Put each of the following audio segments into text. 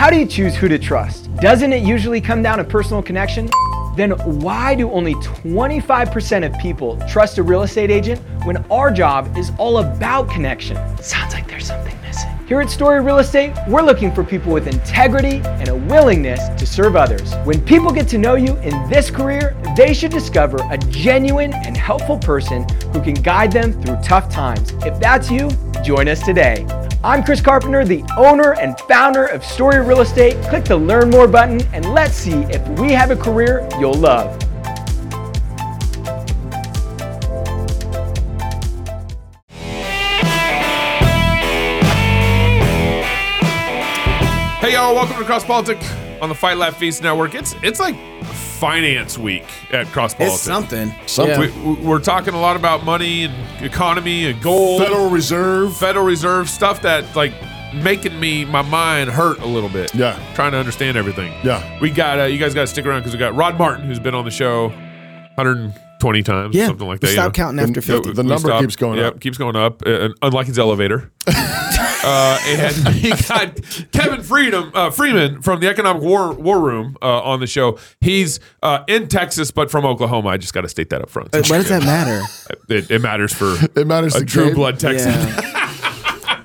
How do you choose who to trust? Doesn't it usually come down to personal connection? Then why do only 25% of people trust a real estate agent when our job is all about connection? Sounds like there's something missing. Here at Story Real Estate, we're looking for people with integrity and a willingness to serve others. When people get to know you in this career, they should discover a genuine and helpful person who can guide them through tough times. If that's you, join us today. I'm Chris Carpenter, the owner and founder of Story Real Estate. Click the Learn More button and let's see if we have a career you'll love. Hey y'all, welcome to Cross Politic on the Fight Laugh Feast Network. It's it's like finance week at Cross Politic. It's something. Something. We, we're talking a lot about money and economy and gold, Federal Reserve. Federal Reserve stuff that like making me my mind hurt a little bit. Yeah. trying to understand everything. Yeah. we got uh, you guys got to stick around because we got Rod Martin who's been on the show 120 times, Yeah. something like that. stopped you know. counting after The- 50. the We number stopped. keeps going Yep, up. keeps going up, uh, unlike his elevator. uh, and he got Kevin Freedom, uh, Freeman from the Economic War War Room uh, on the show. He's uh, in Texas, but from Oklahoma. I just got to state that up front. But Why does that matter? It, it matters for It matters a to true Gabe. blood Texan. Yeah.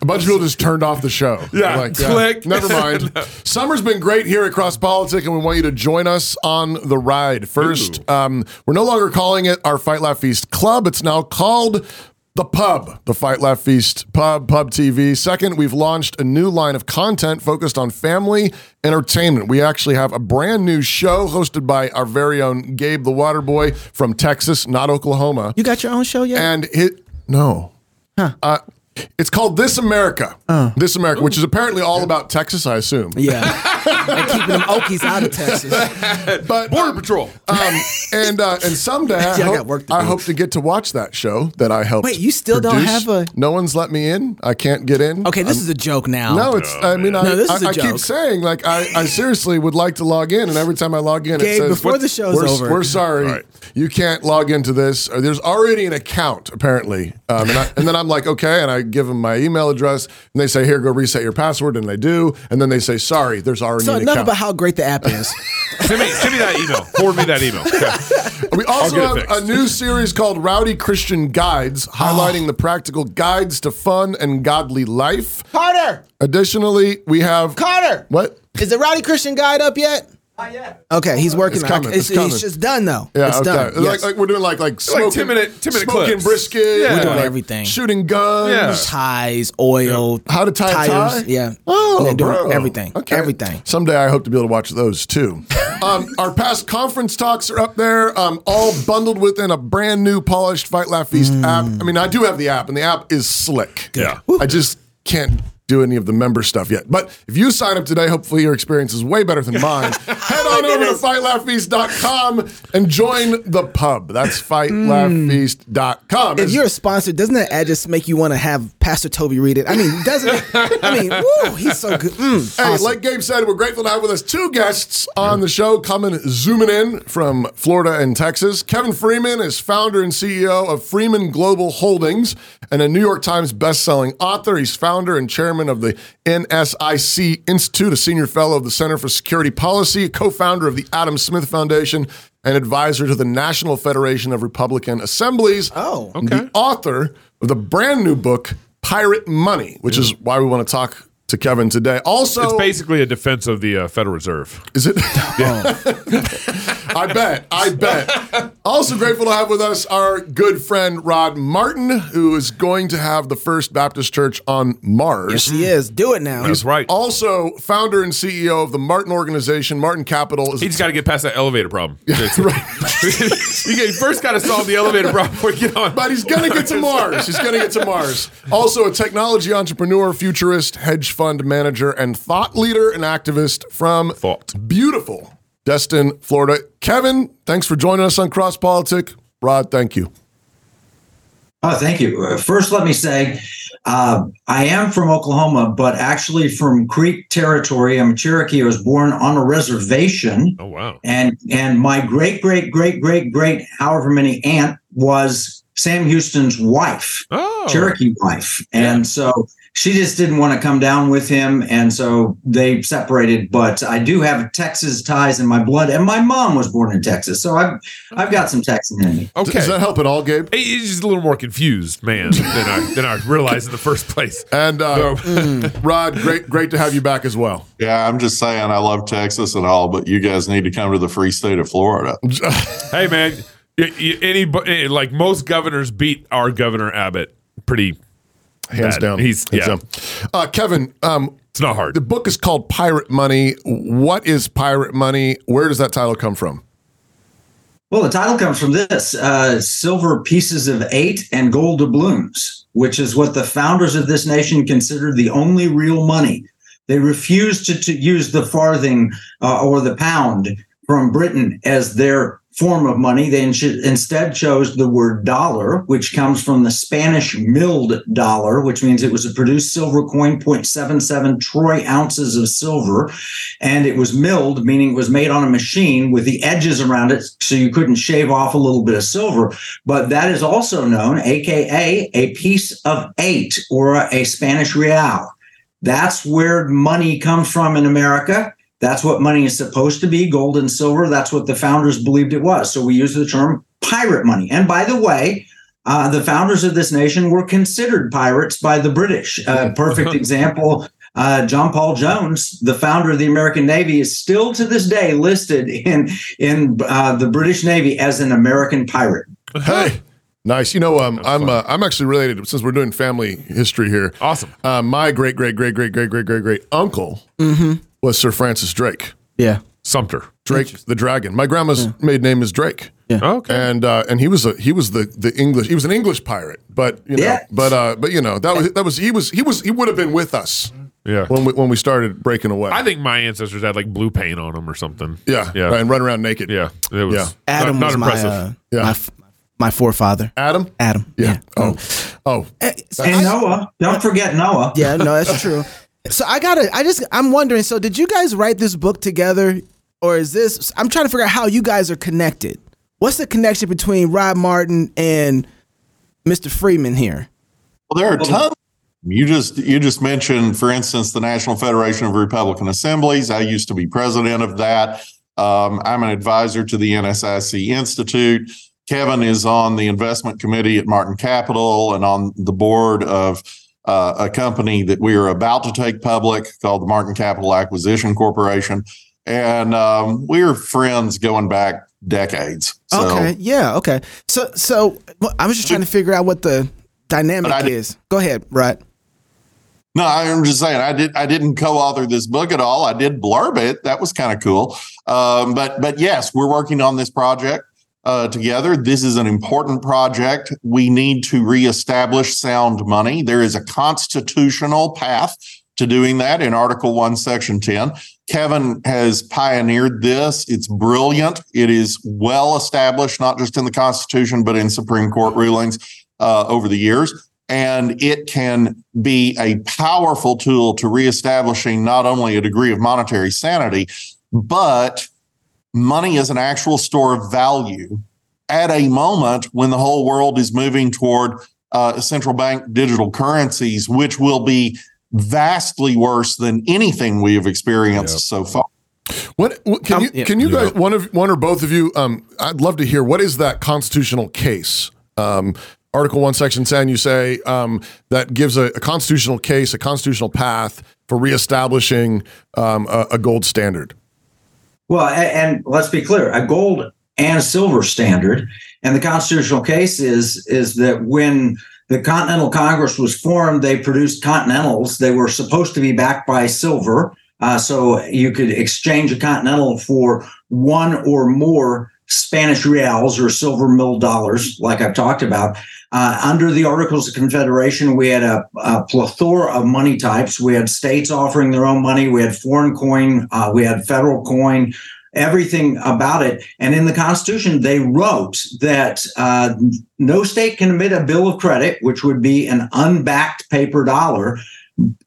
A bunch of people just turned off the show. Yeah, click. Never mind. Summer's been great here at Cross Politic, and we want you to join us on the ride. First, um, we're no longer calling it our Fight Laugh Feast Club. It's now called the Pub, the Fight Laugh Feast Pub, Pub TV. Second, we've launched a new line of content focused on family entertainment. We actually have a brand new show hosted by our very own Gabe the Water Boy from Texas, not Oklahoma. You got your own show yet? And it no. Uh, it's called This America. This America, which is apparently all about Texas, I assume. yeah. and keeping them Okies out of Texas. But Border Patrol. um, and uh, and someday I, Yeah, I hope, work to I hope to get to watch that show that I helped. Wait, you still don't have a- No one's let me in. I can't get in. Okay, this is a joke now. No, it's. I mean, I, No, this is I, a I keep saying like I, I seriously would like to log in, and every time I log in, it says before "What- the show's we're, over." We're sorry, Right. you can't log into this. Or there's already an account apparently, um, and, I, and then I'm like, okay, and I give them my email address, and they say, here, go reset your password, and they do, and then they say, sorry, there's already so an enough account. about how great the app is. send me send me that email. Forward me that email. Okay. We also have a new series called Rowdy Christian Guides, oh. highlighting the practical guides to fun and godly life. Carter! Additionally, we have Carter! what? Is the Rowdy Christian guide up yet? Not yet. Okay, he's working It's on coming, it. it's coming. It's just done though. Yeah, it's okay. done. Like, Yes. like we're doing like like smoking, 10 minute- 10 minute smoking clips. brisket. Yeah. We're We're doing like everything. Shooting guns. Yeah. ties, oil, How to tie a tires. tie? Yeah. Oh, They're doing bro. everything. Okay. Everything. Someday I hope to be able to watch those too. um, our past conference talks are up there, um, all bundled within a brand new polished Fight Laugh Feast Mm. app. I mean, I do have the app, and the app is slick. Yeah. I just can't do any of the member stuff yet. But if you sign up today, hopefully your experience is way better than mine. Head on over to fightlaughfeast.com and join the pub. That's fightlaughfeast.com. If you're a sponsor, doesn't that ad just make you want to have Pastor Toby read it? I mean, doesn't it? I mean, woo, he's so good. Mm, Hey, awesome. like Gabe said, we're grateful to have with us two guests on the show coming zooming in from Florida and Texas. Kevin Freeman is founder and CEO of Freeman Global Holdings and a New York Times bestselling author. He's founder and chairman of the NSIC Institute, a senior fellow of the Center for Security Policy, co-founder of the Adam Smith Foundation, and advisor to the National Federation of Republican Assemblies. Oh, okay. the author of the brand new book Pirate Money, which mm. is why we want to talk to Kevin today. Also, It's basically a defense of the uh, Federal Reserve. is it? I bet. I bet. Also grateful to have with us our good friend Rod Martin, who is going to have the First Baptist Church on Mars. yes, he is. Do it now. That's right. Also, founder and CEO of the Martin Organization. Martin Capital is He just got to get past that elevator problem. you, get, you first got to solve the elevator problem before you get on. But he's going to get to Mars. He's going to get to Mars. Also, a technology entrepreneur, futurist, hedge fund manager, and thought leader and activist from Thought. beautiful Destin, Florida. Kevin, thanks for joining us on Cross Politic. Rod, thank you. Oh, thank you. Uh, First, let me say uh, I am from Oklahoma, but actually from Creek territory. I'm a Cherokee. I was born on a reservation, Oh wow. and and my great great great great great however many aunt was Sam Houston's wife, Oh. Cherokee wife, and so she just didn't want to come down with him, and so they separated. But I do have Texas ties in my blood, and my mom was born in Texas, so I've I've got some Texan in me. Okay. Does that help at all, Gabe? He- He's just a little more confused, man, than I than I realized in the first place. And uh, So- Rod, great, great to have you back as well. Yeah, I'm just saying I love Texas and all, but you guys need to come to the free state of Florida. hey, man, y- y- any eh, like most governors beat our governor Abbott pretty. Hands Bad. down. He's- Hands yeah. down. Uh, Kevin, um, It's not hard. the book is called Pirate Money. What is pirate money? Where does that title come from? Well, the title comes from this uh, silver pieces of eight and gold doubloons, which is what the founders of this nation considered the only real money. They refused to, to use the farthing uh, or the pound from Britain as their form of money. They instead chose the word dollar, which comes from the Spanish milled dollar, which means it was a produced silver coin, 0.77 troy ounces of silver. And it was milled, meaning it was made on a machine with the edges around it, so you couldn't shave off a little bit of silver. But that is also known, AKA, a piece of eight or a Spanish real. That's where money comes from in America. That's what money is supposed to be gold and silver. That's what the founders believed it was. So we use the term pirate money. And by the way, uh, the founders of this nation were considered pirates by the British. A perfect example. Uh, John Paul Jones, the founder of the American Navy, is still to this day listed in in uh, the British Navy as an American pirate. Hey, nice. You know, um, I'm uh, I'm actually related since we're doing family history here. Awesome. Uh, my great great great great great great great great uncle was Sir Francis Drake. Yeah. Sumter. Drake the dragon. My grandma's maiden name is Drake. Yeah. Okay. And uh, and he was a he was the the English he was an English pirate, but you know Yeah. but uh but you know that was that was he was he was he would have been with us yeah. when we when we started breaking away. I think my ancestors had like blue paint on them or something. yeah, Yeah. right, and run around naked. Yeah. It was Yeah. Adam not, was not my, impressive. uh, Yeah. my f- my forefather. Adam. Adam. Yeah. Oh. Oh. So And Noah, don't forget Noah. yeah, no, that's true. So I gotta, I just, I'm wondering. So did you guys write this book together, or is this? I'm trying to figure out how you guys are connected. What's the connection between Rod Martin and Mr. Freeman here? Well, there are tons. You just you just mentioned, for instance, the National Federation of Republican Assemblies. I used to be president of that. Um, I'm an advisor to the NSIC Institute. Kevin is on the investment committee at Martin Capital and on the board of uh, a company that we are about to take public called the Martin Capital Acquisition Corporation. And um, we're friends going back decades. So, okay, yeah, okay. So, so I was just trying to figure out what the dynamic I- is. Go ahead, Right. No, I'm just saying I did I didn't co-author this book at all. I did blurb it. That was kind of cool. Um, but but yes, we're working on this project uh, together. This is an important project. We need to reestablish sound money. There is a constitutional path to doing that in Article 1, Section 10. Kevin has pioneered this. It's brilliant. It is well established, not just in the Constitution, but in Supreme Court rulings uh, over the years and it can be a powerful tool to reestablishing not only a degree of monetary sanity, but money is an actual store of value at a moment when the whole world is moving toward uh, central bank digital currencies, which will be vastly worse than anything we have experienced Yep. so far. What, what can Um, you yeah. can you guys one of one or both of you? Um, I'd love to hear what is that constitutional case. Um, Article one, Section ten. You say um, that gives a, a constitutional case, a constitutional path for reestablishing um, a, a gold standard. Well, a- and let's be clear, a gold and silver standard. And the constitutional case is is that when the Continental Congress was formed, they produced continentals. They were supposed to be backed by silver, uh, so you could exchange a continental for one or more Spanish reals or silver mill dollars, like I've talked about. Uh, under the Articles of Confederation, we had a, a plethora of money types. We had states offering their own money. We had foreign coin. Uh, we had federal coin. Everything about it. And in the Constitution, they wrote that uh, no state can emit a bill of credit, which would be an unbacked paper dollar,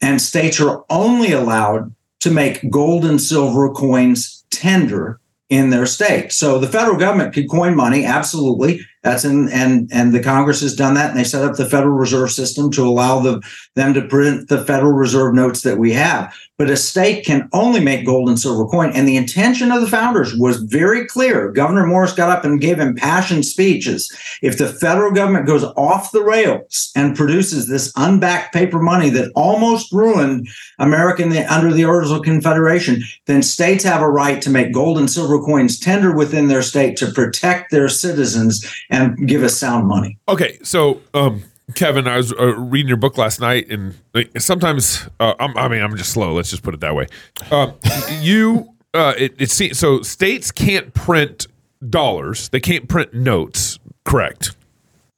and states are only allowed to make gold and silver coins tender in their state. So the federal government could coin money, absolutely, That's in and and the Congress has done that, and they set up the Federal Reserve System to allow the them to print the Federal Reserve notes that we have. But a state can only make gold and silver coin, and the intention of the founders was very clear. Gouverneur Morris got up and gave impassioned speeches. If the federal government goes off the rails and produces this unbacked paper money that almost ruined America the, under the Orders of Confederation, then states have a right to make gold and silver coins tender within their state to protect their citizens and give us sound money. Okay, so um, Kevin, I was uh, reading your book last night, and like, sometimes uh, I'm, I mean I'm just slow. Let's just put it that way. Uh, you, uh, it, it seems so. States can't print dollars; they can't print notes. Correct.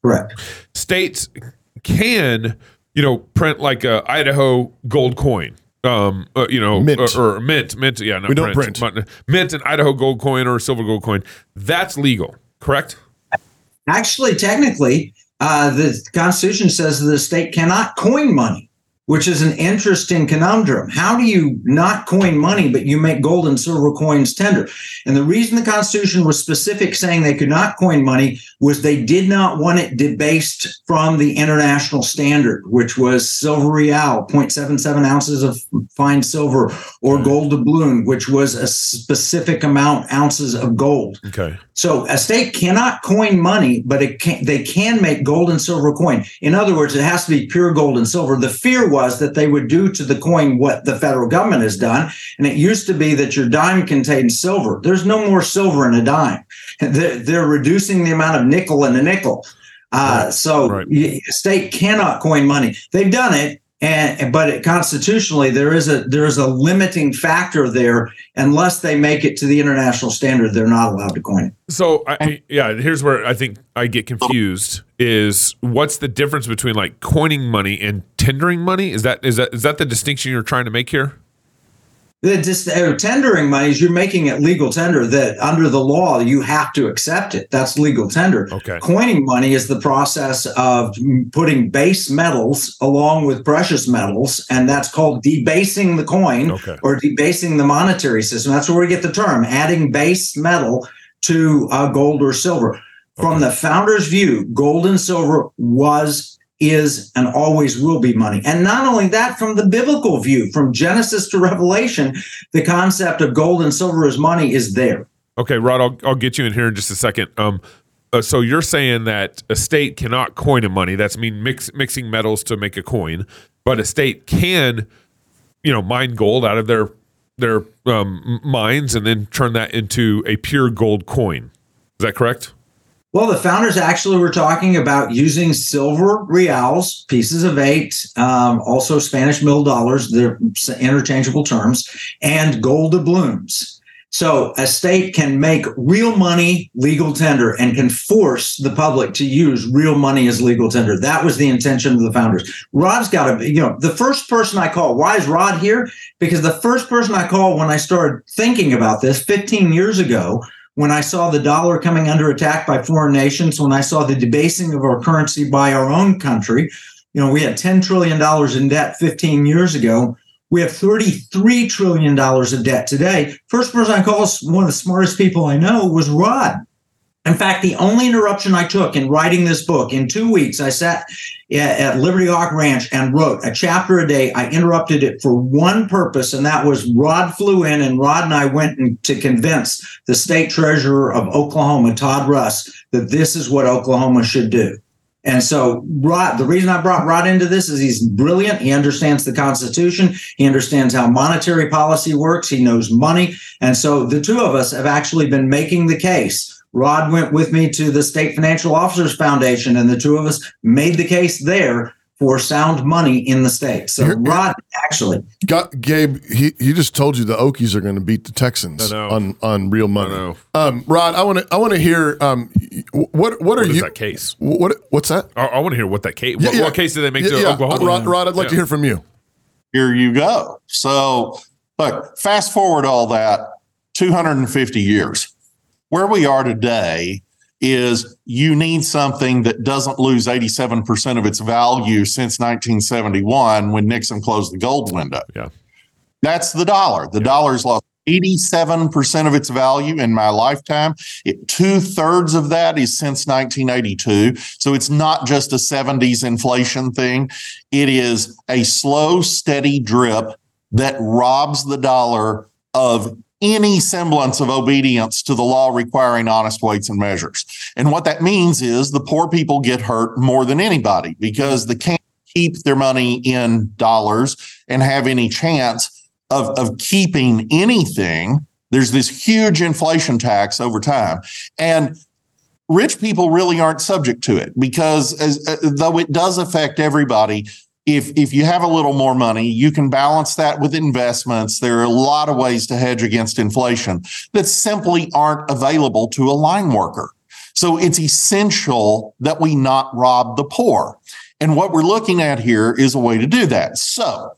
Correct. States can, you know, print like a Idaho gold coin. Um, uh, you know, Mint. Or, or mint, mint. Yeah, not We don't print. Mint, mint an Idaho gold coin or silver gold coin. That's legal. Correct. Actually, technically, uh, the Constitution says that the state cannot coin money, which is an interesting conundrum. How do you not coin money, but you make gold and silver coins tender? And the reason the Constitution was specific saying they could not coin money was they did not want it debased from the international standard, which was silver real, 0.77 ounces of fine silver, or mm-hmm. gold doubloon, which was a specific amount ounces of gold. Okay. So a state cannot coin money, but it can, they can make gold and silver coin. In other words, it has to be pure gold and silver. The fear was that they would do to the coin what the federal government has done. And it used to be that your dime contained silver. There's no more silver in a dime. They're, they're reducing the amount of nickel in a nickel. Uh, so Right. state cannot coin money. They've done it. And, but it, constitutionally, there is a there is a limiting factor there. Unless they make it to the international standard, they're not allowed to coin it. So I, yeah, here's where I think I get confused is what's the difference between like coining money and tendering money? Is that is that is that the distinction you're trying to make here? The just uh, tendering money is you're making it legal tender that under the law you have to accept it. That's legal tender. Okay. Coining money is the process of putting base metals along with precious metals, and that's called debasing the coin Okay. or debasing the monetary system. That's where we get the term adding base metal to uh, gold or silver. From the founder's view, gold and silver was, is, and always will be money. And not only that, from the biblical view, from Genesis to Revelation, the concept of gold and silver as money is there. Okay, Rod, I'll I'll get you in here in just a second. Um, uh, so you're saying that a state cannot coin a money. That's mean mix mixing metals to make a coin, but a state can, you know, mine gold out of their their um, mines and then turn that into a pure gold coin. Is that correct? Well, the founders actually were talking about using silver reals, pieces of eight, um, also Spanish mill dollars, they're interchangeable terms, and gold doubloons. So a state can make real money legal tender and can force the public to use real money as legal tender. That was the intention of the founders. Rod's got to, you know, the first person I call. Why is Rod here? Because the first person I called when I started thinking about this 15 years ago when I saw the dollar coming under attack by foreign nations, when I saw the debasing of our currency by our own country, you know, we had $10 trillion in debt 15 years ago. We have $33 trillion of debt today. First person I called, one of the smartest people I know, was Rod. In fact, the only interruption I took in writing this book in two weeks, I sat at Liberty Hawk Ranch and wrote a chapter a day. I interrupted it for one purpose, and that was Rod flew in, and Rod and I went to convince the state treasurer of Oklahoma, Todd Russ, that this is what Oklahoma should do. And so, Rod, the reason I brought Rod into this is he's brilliant. He understands the Constitution. He understands how monetary policy works. He knows money. And so, the two of us have actually been making the case. Rod went with me to the State Financial Officers Foundation, and the two of us made the case there for sound money in the state. So, Here- Rod actually, Got, Gabe, he, he just told you the Okies are going to beat the Texans on on real money. know. Um, Rod, I want to I want to hear um, what what are What is you that case? What what's that? I, I want to hear what that case. What, Yeah, yeah. what case did they make Yeah, to yeah. Oklahoma? Rod, Rod, I'd like to hear from you. here you go. So, look, fast forward all that 250 years. Where we are today is you need something that doesn't lose 87% of its value since 1971 when Nixon closed the gold window. Yeah. That's the dollar. The dollar's lost 87% of its value in my lifetime. Two thirds of that is since 1982. So it's not just a 70s inflation thing. It is a slow, steady drip that robs the dollar of any semblance of obedience to the law requiring honest weights and measures. And what that means is the poor people get hurt more than anybody because they can't keep their money in dollars and have any chance of, of keeping anything. There's this huge inflation tax over time. And rich people really aren't subject to it because as, uh, though it does affect everybody, if if you have a little more money, you can balance that with investments. There are a lot of ways to hedge against inflation that simply aren't available to a line worker. So it's essential that we not rob the poor. And what we're looking at here is a way to do that. So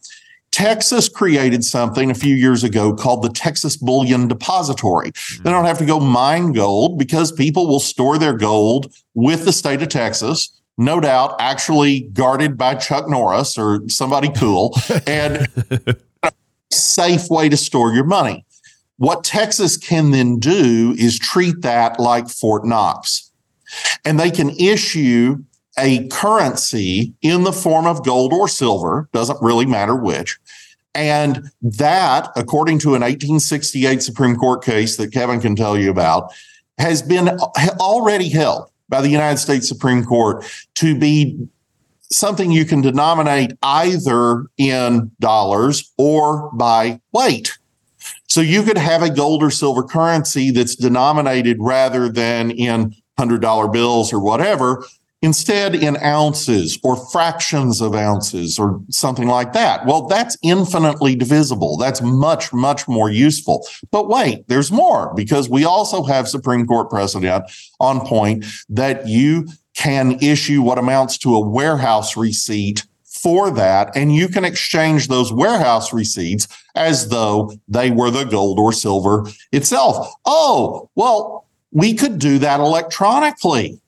Texas created something a few years ago called the Texas Bullion Depository. They hmm. don't have to go mine gold because people will store their gold with the state of Texas no doubt actually guarded by Chuck Norris or somebody cool and safe way to store your money. What Texas can then do is treat that like Fort Knox. And they can issue a currency in the form of gold or silver, doesn't really matter which. And that, according to an 1868 Supreme Court case that Kevin can tell you about, has been already held by the United States Supreme Court to be something you can denominate either in dollars or by weight. So you could have a gold or silver currency that's denominated rather than in $100 bills or whatever, instead in ounces or fractions of ounces or something like that. Well, that's infinitely divisible. That's much, much more useful. But wait, there's more because we also have Supreme Court precedent on point that you can issue what amounts to a warehouse receipt for that, and you can exchange those warehouse receipts as though they were the gold or silver itself. Oh, well, we could do that electronically.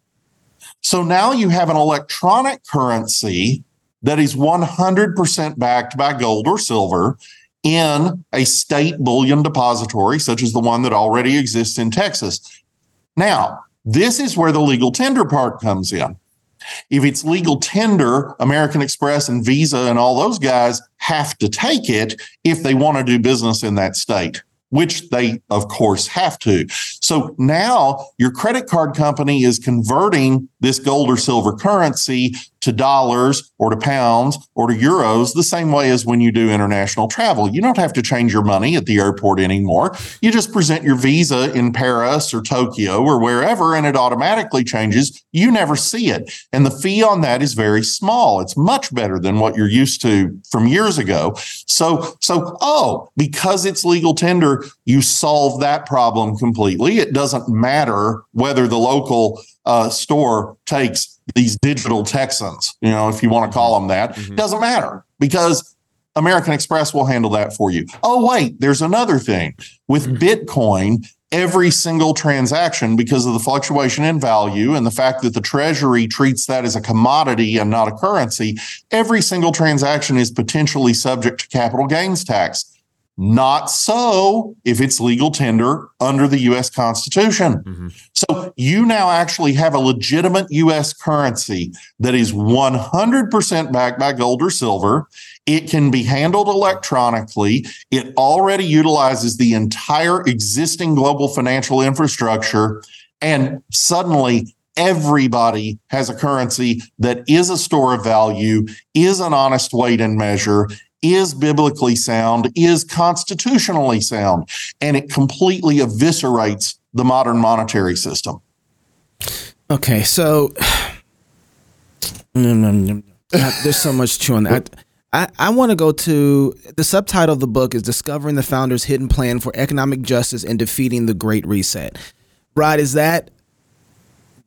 So now you have an electronic currency that is 100% backed by gold or silver in a state bullion depository, such as the one that already exists in Texas. Now, this is where the legal tender part comes in. If it's legal tender, American Express and Visa and all those guys have to take it if they want to do business in that state which they, of course, have to. So now your credit card company is converting this gold or silver currency to dollars or to pounds or to euros the same way as when you do international travel. You don't have to change your money at the airport anymore. You just present your visa in Paris or Tokyo or wherever and it automatically changes. You never see it. And the fee on that is very small. It's much better than what you're used to from years ago. So so oh, because it's legal tender, you solve that problem completely. It doesn't matter whether the local uh, store takes these digital Texans, you know, if you want to call them that, mm-hmm. doesn't matter because American Express will handle that for you. Oh, wait, there's another thing with mm-hmm. Bitcoin. Every single transaction, because of the fluctuation in value and the fact that the Treasury treats that as a commodity and not a currency, every single transaction is potentially subject to capital gains tax. Not so if it's legal tender under the US Constitution. Mm-hmm. So you now actually have a legitimate US currency that is 100% backed by gold or silver. It can be handled electronically. It already utilizes the entire existing global financial infrastructure. And suddenly, everybody has a currency that is a store of value, is an honest weight and measure, is biblically sound, is constitutionally sound, and it completely eviscerates the modern monetary system. Okay, so there's so much to on that. I, I want to go to the subtitle of the book is Discovering the Founder's Hidden Plan for Economic Justice and Defeating the Great Reset. Rod, is that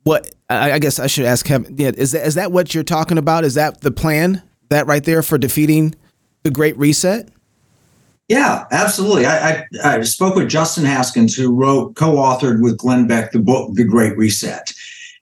what I, I guess I should ask Kevin? Yeah, is that is that what you're talking about? Is that the plan? That right there for defeating the Great Reset? Yeah, absolutely. I, I, I, spoke with Justin Haskins, who wrote, co-authored with Glenn Beck the book, The Great Reset.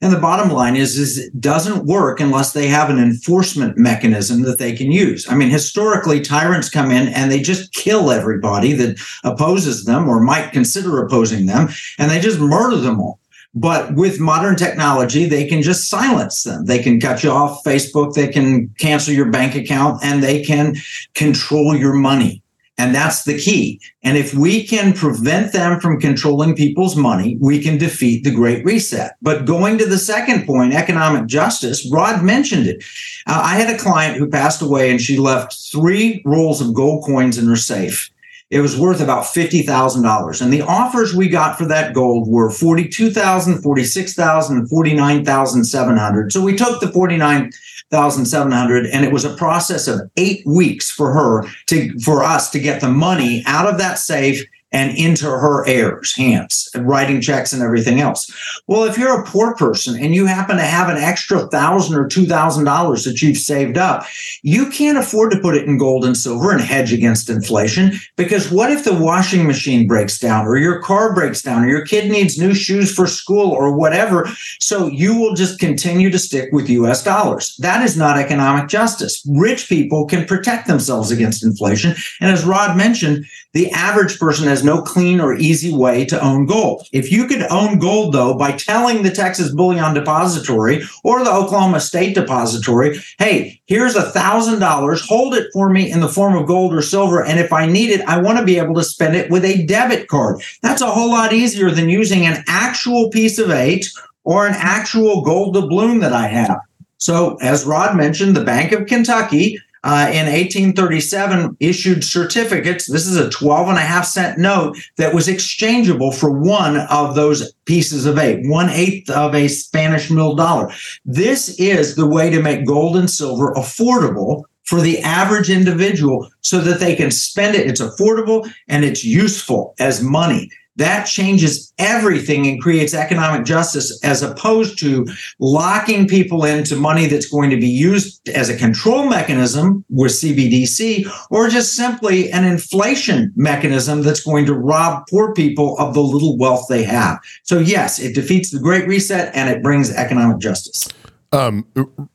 And the bottom line is, is it doesn't work unless they have an enforcement mechanism that they can use. I mean, historically, tyrants come in and they just kill everybody that opposes them or might consider opposing them, and they just murder them all. But with modern technology, they can just silence them. They can cut you off Facebook, they can cancel your bank account, and they can control your money. And that's the key. And if we can prevent them from controlling people's money, we can defeat the Great Reset. But going to the second point, economic justice, Rod mentioned it. Uh, I had a client who passed away and she left three rolls of gold coins in her safe. It was worth about $50,000. And the offers we got for that gold were 42,000, 46,000, 49,700. So we took the 49,700 and it was a process of 8 weeks for her to for us to get the money out of that safe and into her heirs' hands, writing checks and everything else. Well, if you're a poor person and you happen to have an extra thousand or two thousand dollars that you've saved up, you can't afford to put it in gold and silver and hedge against inflation because what if the washing machine breaks down or your car breaks down or your kid needs new shoes for school or whatever? So you will just continue to stick with US dollars. That is not economic justice. Rich people can protect themselves against inflation. And as Rod mentioned, the average person has no clean or easy way to own gold. If you could own gold, though, by telling the Texas Bullion Depository or the Oklahoma State Depository, hey, here's a thousand dollars, hold it for me in the form of gold or silver. And if I need it, I want to be able to spend it with a debit card. That's a whole lot easier than using an actual piece of eight or an actual gold doubloon that I have. So, as Rod mentioned, the Bank of Kentucky uh, in 1837 issued certificates. This is a 12 and a half cent note that was exchangeable for one of those pieces of eight, one eighth of a Spanish mill dollar. This is the way to make gold and silver affordable for the average individual so that they can spend it. It's affordable and it's useful as money that changes everything and creates economic justice as opposed to locking people into money that's going to be used as a control mechanism with CBDC or just simply an inflation mechanism that's going to rob poor people of the little wealth they have. So, yes, it defeats the Great Reset and it brings economic justice. Um,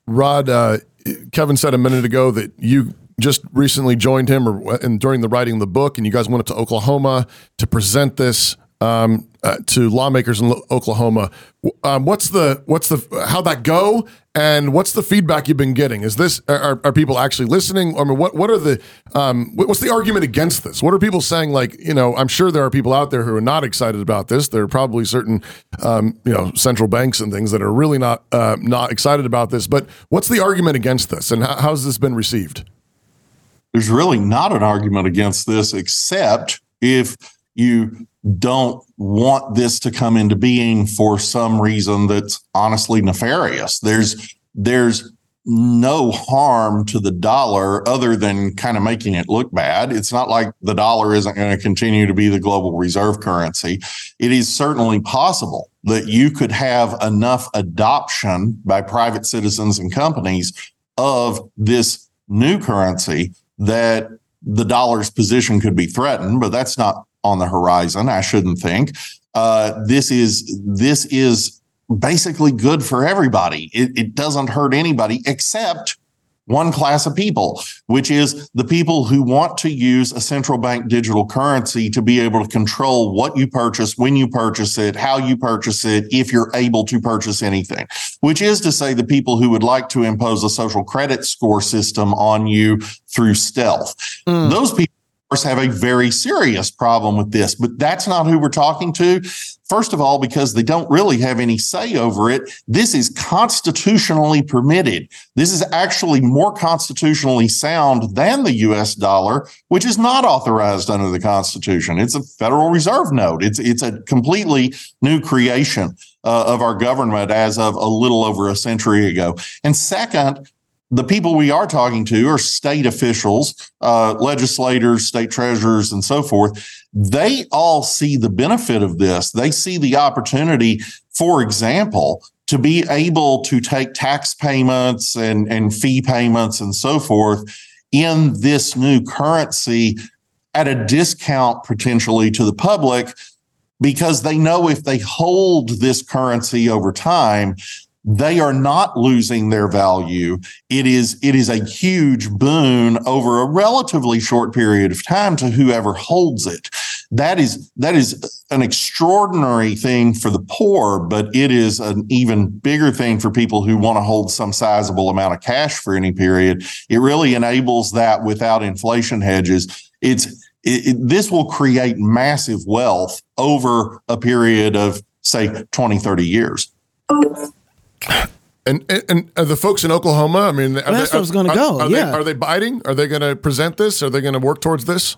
Rod, uh, Kevin said a minute ago that you just recently joined him or and during the writing of the book and you guys went up to Oklahoma to present this um, uh, to lawmakers in Oklahoma. Um, what's the what's the how that go and what's the feedback you've been getting? Is this are, are people actually listening? I mean, what what are the um, what's the argument against this? What are people saying? Like, you know, I'm sure there are people out there who are not excited about this. There are probably certain um, you know central banks and things that are really not uh, not excited about this. But what's the argument against this, and how, how's this been received? There's really not an argument against this except if you don't want this to come into being for some reason that's honestly nefarious. There's there's no harm to the dollar other than kind of making it look bad. It's not like the dollar isn't going to continue to be the global reserve currency. It is certainly possible that you could have enough adoption by private citizens and companies of this new currency that the dollar's position could be threatened, but that's not on the horizon. I shouldn't think. Uh, this is this is basically good for everybody. It, it doesn't hurt anybody except one class of people, which is the people who want to use a central bank digital currency to be able to control what you purchase, when you purchase it, how you purchase it, if you're able to purchase anything, which is to say the people who would like to impose a social credit score system on you through stealth. Mm. Those people have a very serious problem with this, but that's not who we're talking to. First of all, because they don't really have any say over it. This is constitutionally permitted. This is actually more constitutionally sound than the US dollar, which is not authorized under the Constitution. It's a Federal Reserve note. It's, it's a completely new creation uh, of our government as of a little over a century ago. And second, the people we are talking to are state officials, uh, legislators, state treasurers, and so forth. They all see the benefit of this. They see the opportunity, for example, to be able to take tax payments and, and fee payments and so forth in this new currency at a discount potentially to the public because they know if they hold this currency over time, they are not losing their value. It is it is a huge boon over a relatively short period of time to whoever holds it. That is that is an extraordinary thing for the poor, but it is an even bigger thing for people who want to hold some sizable amount of cash for any period. It really enables that without inflation hedges. It's it, it, this will create massive wealth over a period of say 20 30 years and, and, and the folks in Oklahoma, I mean, well, that's where I was going to go. Are, yeah, they, are they biting? Are they going to present this? Are they going to work towards this?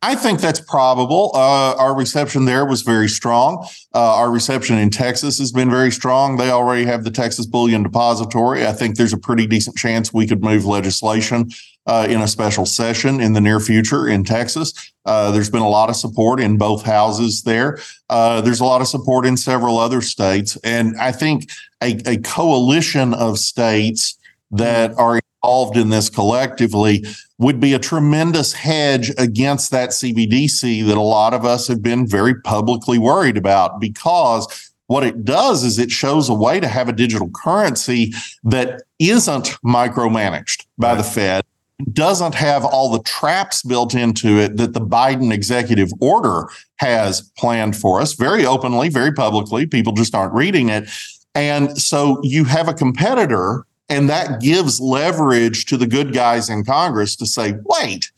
I think that's probable. Uh, our reception there was very strong. Uh, our reception in Texas has been very strong. They already have the Texas Bullion Depository. I think there's a pretty decent chance we could move legislation uh, in a special session in the near future in Texas. Uh, there's been a lot of support in both houses there. Uh, there's a lot of support in several other states. And I think a, a coalition of states that are involved in this collectively would be a tremendous hedge against that CBDC that a lot of us have been very publicly worried about because what it does is it shows a way to have a digital currency that isn't micromanaged by the Fed, doesn't have all the traps built into it that the Biden executive order has planned for us very openly, very publicly. People just aren't reading it. And so you have a competitor and that gives leverage to the good guys in Congress to say, wait,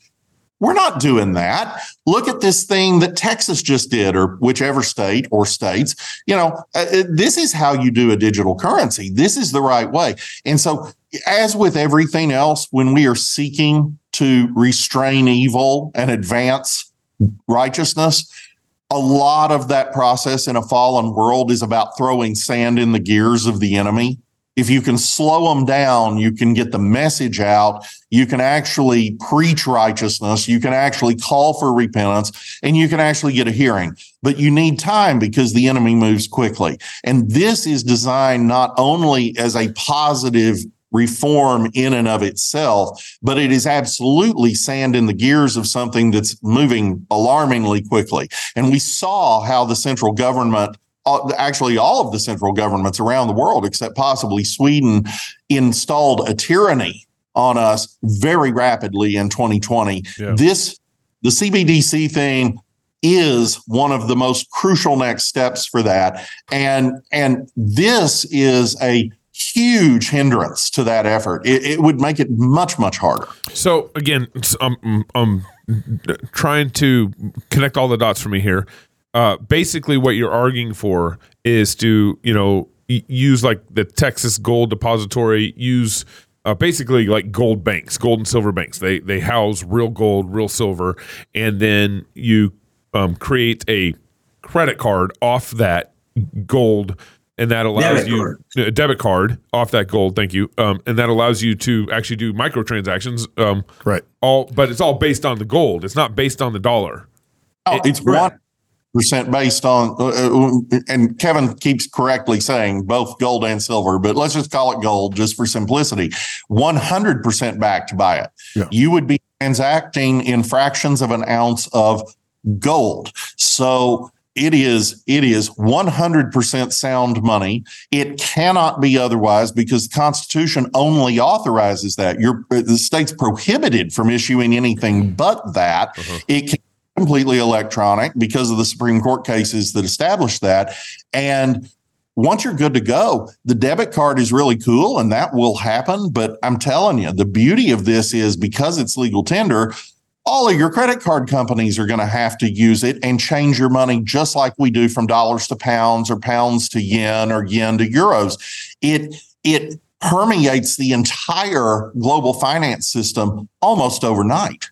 we're not doing that. Look at this thing that Texas just did, or whichever state or states. You know, uh, uh, this is how you do a digital currency. This is the right way. And so, as with everything else, when we are seeking to restrain evil and advance righteousness, a lot of that process in a fallen world is about throwing sand in the gears of the enemy if you can slow them down, you can get the message out. You can actually preach righteousness. You can actually call for repentance and you can actually get a hearing. But you need time because the enemy moves quickly. And this is designed not only as a positive reform in and of itself, but it is absolutely sand in the gears of something that's moving alarmingly quickly. And we saw how the central government actually all of the central governments around the world, except possibly Sweden, installed a tyranny on us very rapidly in 2020. Yeah. This, the CBDC thing is one of the most crucial next steps for that. And, and this is a huge hindrance to that effort. It, it would make it much, much harder. So again, I'm, I'm trying to connect all the dots for me here uh, basically what you're arguing for is to you know use like the Texas Gold Depository, use uh, basically like gold banks, gold and silver banks. They they house real gold, real silver, and then you um, create a credit card off that gold. And that allows debit you card. a debit card off that gold. Thank you. Um, and that allows you to actually do microtransactions. Um, right. All, but it's all based on the gold. It's not based on the dollar. Oh, it, it's one percent based on, uh, uh, and Kevin keeps correctly saying both gold and silver, but let's just call it gold just for simplicity. 100% backed by it. Yeah. You would be transacting in fractions of an ounce of gold. So it is it is 100% sound money it cannot be otherwise because the constitution only authorizes that Your the state's prohibited from issuing anything but that uh-huh. it can completely electronic because of the Supreme Court cases that establish that. And once you're good to go, the debit card is really cool and that will happen. But I'm telling you, the beauty of this is because it's legal tender, all of your credit card companies are going to have to use it and change your money just like we do from dollars to pounds or pounds to yen or yen to euros. It, it permeates the entire global finance system almost overnight.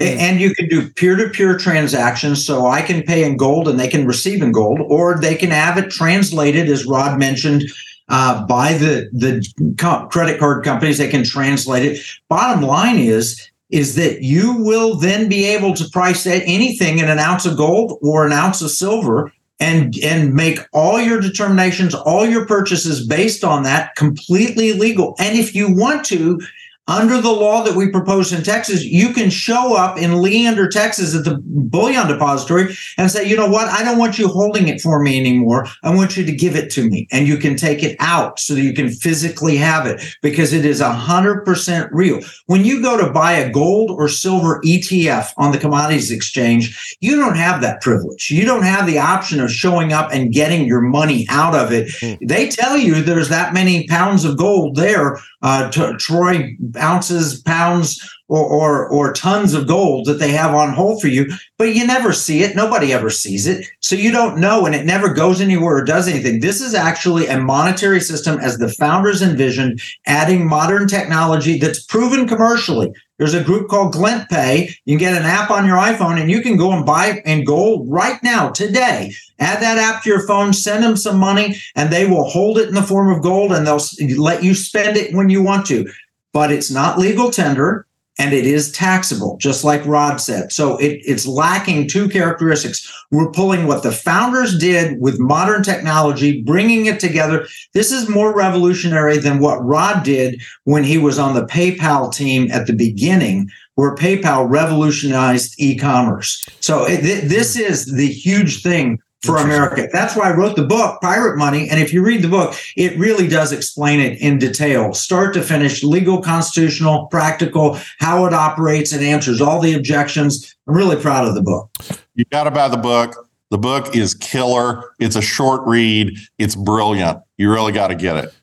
And you can do peer to peer transactions. So I can pay in gold and they can receive in gold, or they can have it translated, as Rod mentioned, uh, by the, the co- credit card companies. They can translate it. Bottom line is, is that you will then be able to price anything in an ounce of gold or an ounce of silver and and make all your determinations all your purchases based on that completely legal and if you want to under the law that we proposed in Texas, you can show up in Leander, Texas at the bullion depository and say, you know what? I don't want you holding it for me anymore. I want you to give it to me. And you can take it out so that you can physically have it because it is 100% real. When you go to buy a gold or silver ETF on the commodities exchange, you don't have that privilege. You don't have the option of showing up and getting your money out of it. Mm. They tell you there's that many pounds of gold there, uh, to Troy ounces, pounds, or, or, or tons of gold that they have on hold for you, but you never see it. Nobody ever sees it. So you don't know, and it never goes anywhere or does anything. This is actually a monetary system as the founders envisioned, adding modern technology that's proven commercially. There's a group called GlintPay. You can get an app on your iPhone and you can go and buy in gold right now, today. Add that app to your phone, send them some money, and they will hold it in the form of gold and they'll let you spend it when you want to but it's not legal tender and it is taxable, just like Rod said. So it, it's lacking two characteristics. We're pulling what the founders did with modern technology, bringing it together. This is more revolutionary than what Rod did when he was on the PayPal team at the beginning, where PayPal revolutionized e commerce. So it, this is the huge thing for America. That's why I wrote the book, Pirate Money. And if you read the book, it really does explain it in detail, start to finish, legal, constitutional, practical, how it operates, and answers all the objections. I'm really proud of the book. You got to buy the book. The book is killer. It's a short read. It's brilliant. You really got to get it.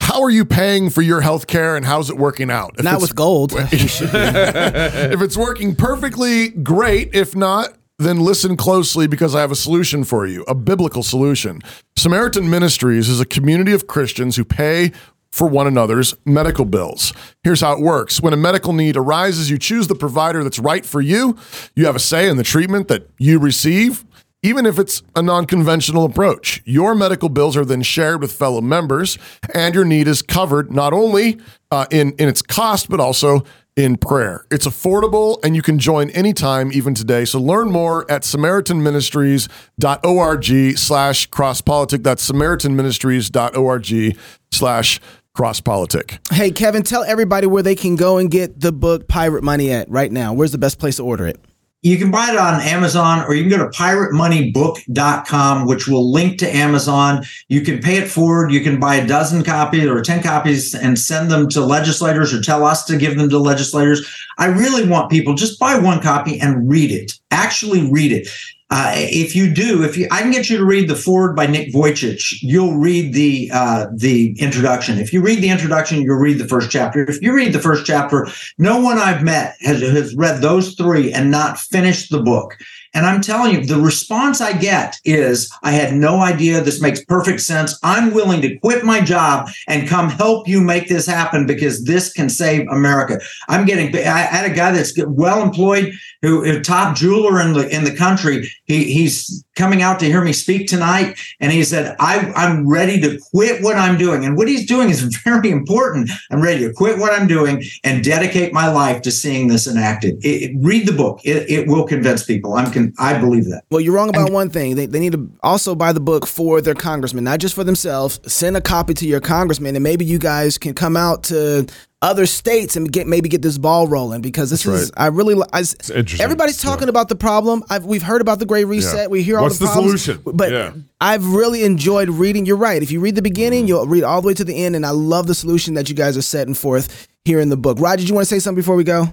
How are you paying for your health care and how's it working out? If not with gold. if it's working perfectly, great. If not, then listen closely because I have a solution for you, a biblical solution. Samaritan Ministries is a community of Christians who pay for one another's medical bills. Here's how it works. When a medical need arises, you choose the provider that's right for you. You have a say in the treatment that you receive, even if it's a non conventional approach. Your medical bills are then shared with fellow members, and your need is covered not only uh, in, in its cost, but also in prayer. It's affordable and you can join anytime, even today. So learn more at samaritanministries.org slash crosspolitic. That's samaritanministries.org slash crosspolitic. Hey, Kevin, tell everybody where they can go and get the book Pirate Money at right now. Where's the best place to order it? You can buy it on Amazon or you can go to piratemoneybook.com, which will link to Amazon. You can pay it forward. You can buy a dozen copies or 10 copies and send them to legislators or tell us to give them to legislators. I really want people just buy one copy and read it. Actually read it. Uh, if you do, if you, I can get you to read the forward by Nick Vujicic, you'll read the uh, the introduction. If you read the introduction, you'll read the first chapter. If you read the first chapter, no one I've met has, has read those three and not finished the book. And I'm telling you, the response I get is, I had no idea. This makes perfect sense. I'm willing to quit my job and come help you make this happen because this can save America. I'm getting, I had a guy that's well employed who a top jeweler in the in the country. He he's coming out to hear me speak tonight, and he said, I, "I'm ready to quit what I'm doing." And what he's doing is very important. I'm ready to quit what I'm doing and dedicate my life to seeing this enacted. It, it, read the book; it, it, will convince people. I'm con- I believe that. Well, you're wrong about and, one thing. They they need to also buy the book for their congressman, not just for themselves. Send a copy to your congressman, and maybe you guys can come out to other states and get maybe get this ball rolling because this That's is right. I really I, it's interesting. Everybody's talking yeah. about the problem. I've, we've heard about the Great Reset. Yeah. We hear all What's the, the solution, but yeah. I've really enjoyed reading. You're right. If you read the beginning, mm-hmm. you'll read all the way to the end, and I love the solution that you guys are setting forth here in the book. Rod, did you want to say something before we go?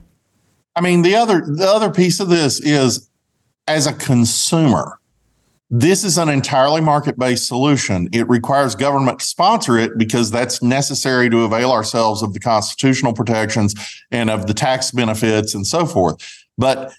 I mean, the other the other piece of this is as a consumer this is an entirely market based solution. It requires government to sponsor it because that's necessary to avail ourselves of the constitutional protections and of the tax benefits and so forth. But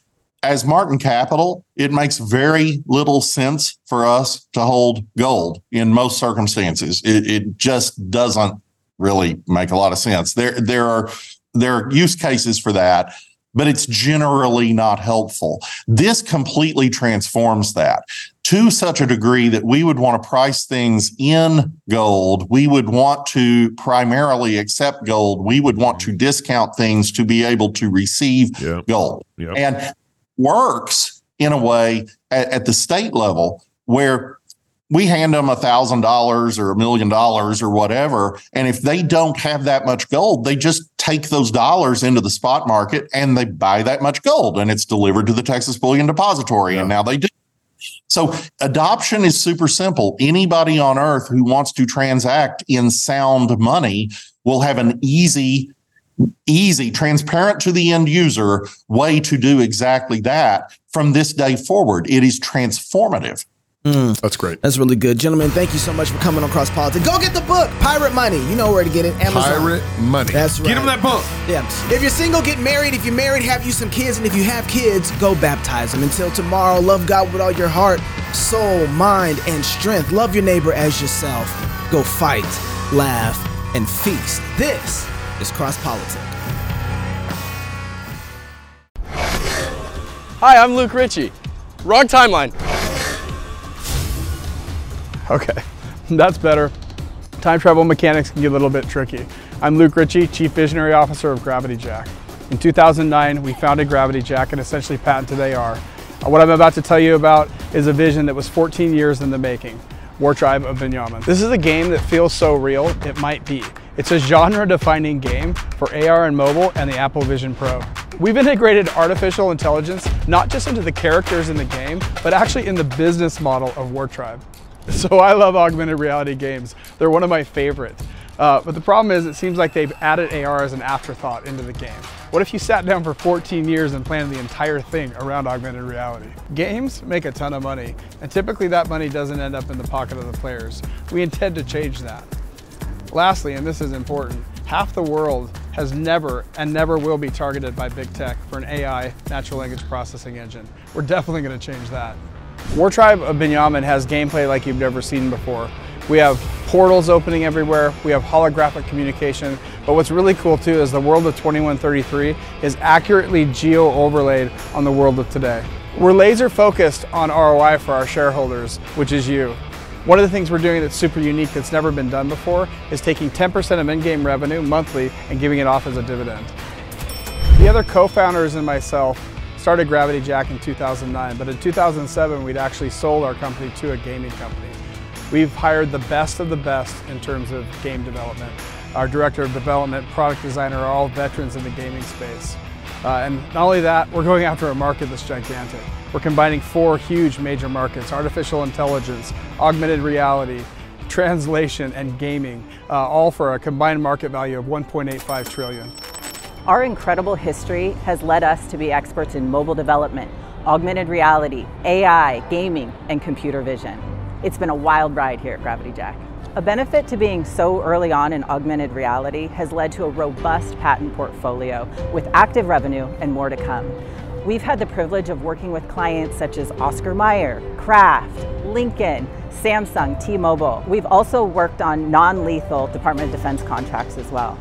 as Martin Capital, it makes very little sense for us to hold gold in most circumstances. It, it just doesn't really make a lot of sense. There, there are there are use cases for that but it's generally not helpful. This completely transforms that to such a degree that we would want to price things in gold. We would want to primarily accept gold. We would want to discount things to be able to receive yep. gold. Yep. And works in a way at, at the state level where we hand them a thousand dollars or a million dollars or whatever. And if they don't have that much gold, they just take those dollars into the spot market and they buy that much gold and it's delivered to the Texas Bullion Depository. And now they do. So adoption is super simple. Anybody on earth who wants to transact in sound money will have an easy, easy, transparent to the end user way to do exactly that from this day forward. It is transformative. Hmm. That's great. That's really good. Gentlemen, thank you so much for coming on Cross politics. Go get the book, Pirate Money. You know where to get it. Amazon. Pirate money. That's right. Get him that book. Yeah. If you're single, get married. If you're married, have you some kids. And if you have kids, go baptize them. Until tomorrow, love God with all your heart, soul, mind, and strength. Love your neighbor as yourself. Go fight, laugh, and feast. This is Cross Politics. Hi, I'm Luke Ritchie. Wrong timeline. Okay, that's better. Time travel mechanics can get a little bit tricky. I'm Luke Ritchie, Chief Visionary Officer of Gravity Jack. In 2009, we founded Gravity Jack and essentially patented AR. Uh, What I'm about to tell you about is a vision that was 14 years in the making. War Tribe of Binyamin. This is a game that feels so real, it might be. It's a genre defining game for AR and mobile and the Apple Vision Pro. We've integrated artificial intelligence not just into the characters in the game, but actually in the business model of War Tribe. So I love augmented reality games. They're one of my favorites. Uh, but the problem is, it seems like they've added AR as an afterthought into the game. What if you sat down for 14 years and planned the entire thing around augmented reality? Games make a ton of money, and typically that money doesn't end up in the pocket of the players. We intend to change that. Lastly, and this is important, half the world has never and never will be targeted by big tech for an AI, natural language processing engine. We're definitely going to change that. War Tribe of Binyamin has gameplay like you've never seen before. We have portals opening everywhere, we have holographic communication, but what's really cool too is the world of 2133 is accurately geo overlaid on the world of today. We're laser focused on ROI for our shareholders, which is you. One of the things we're doing that's super unique that's never been done before is taking 10% of in-game revenue monthly and giving it off as a dividend. The other co-founders and myself started Gravity Jack in 2009, but in 2007 we'd actually sold our company to a gaming company. We've hired the best of the best in terms of game development. Our director of development, product designer are all veterans in the gaming space. Uh, and not only that, we're going after a market that's gigantic. We're combining four huge major markets, artificial intelligence, augmented reality, translation, and gaming, uh, all for a combined market value of 1.85 trillion. Our incredible history has led us to be experts in mobile development, augmented reality, AI, gaming, and computer vision. It's been a wild ride here at Gravity Jack. A benefit to being so early on in augmented reality has led to a robust patent portfolio with active revenue and more to come. We've had the privilege of working with clients such as Oscar Mayer, Kraft, Lincoln, Samsung, T-Mobile. We've also worked on non-lethal Department of Defense contracts as well.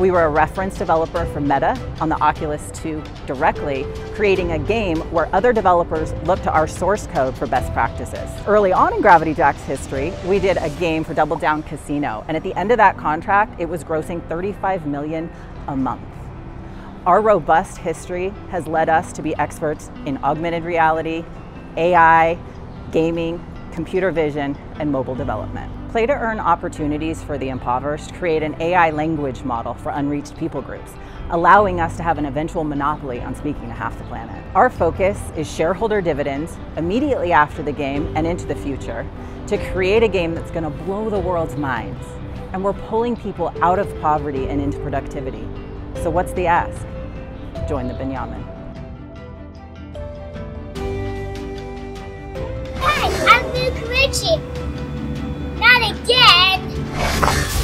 We were a reference developer for Meta on the Oculus 2 directly, creating a game where other developers look to our source code for best practices. Early on in Gravity Jack's history, we did a game for Double Down Casino, and at the end of that contract, it was grossing 35 million a month. Our robust history has led us to be experts in augmented reality, AI, gaming, computer vision, and mobile development. Play to earn opportunities for the impoverished create an AI language model for unreached people groups, allowing us to have an eventual monopoly on speaking to half the planet. Our focus is shareholder dividends immediately after the game and into the future to create a game that's going to blow the world's minds. And we're pulling people out of poverty and into productivity. So what's the ask? Join the Binyamin. Hi, I'm Luke Ritchie again.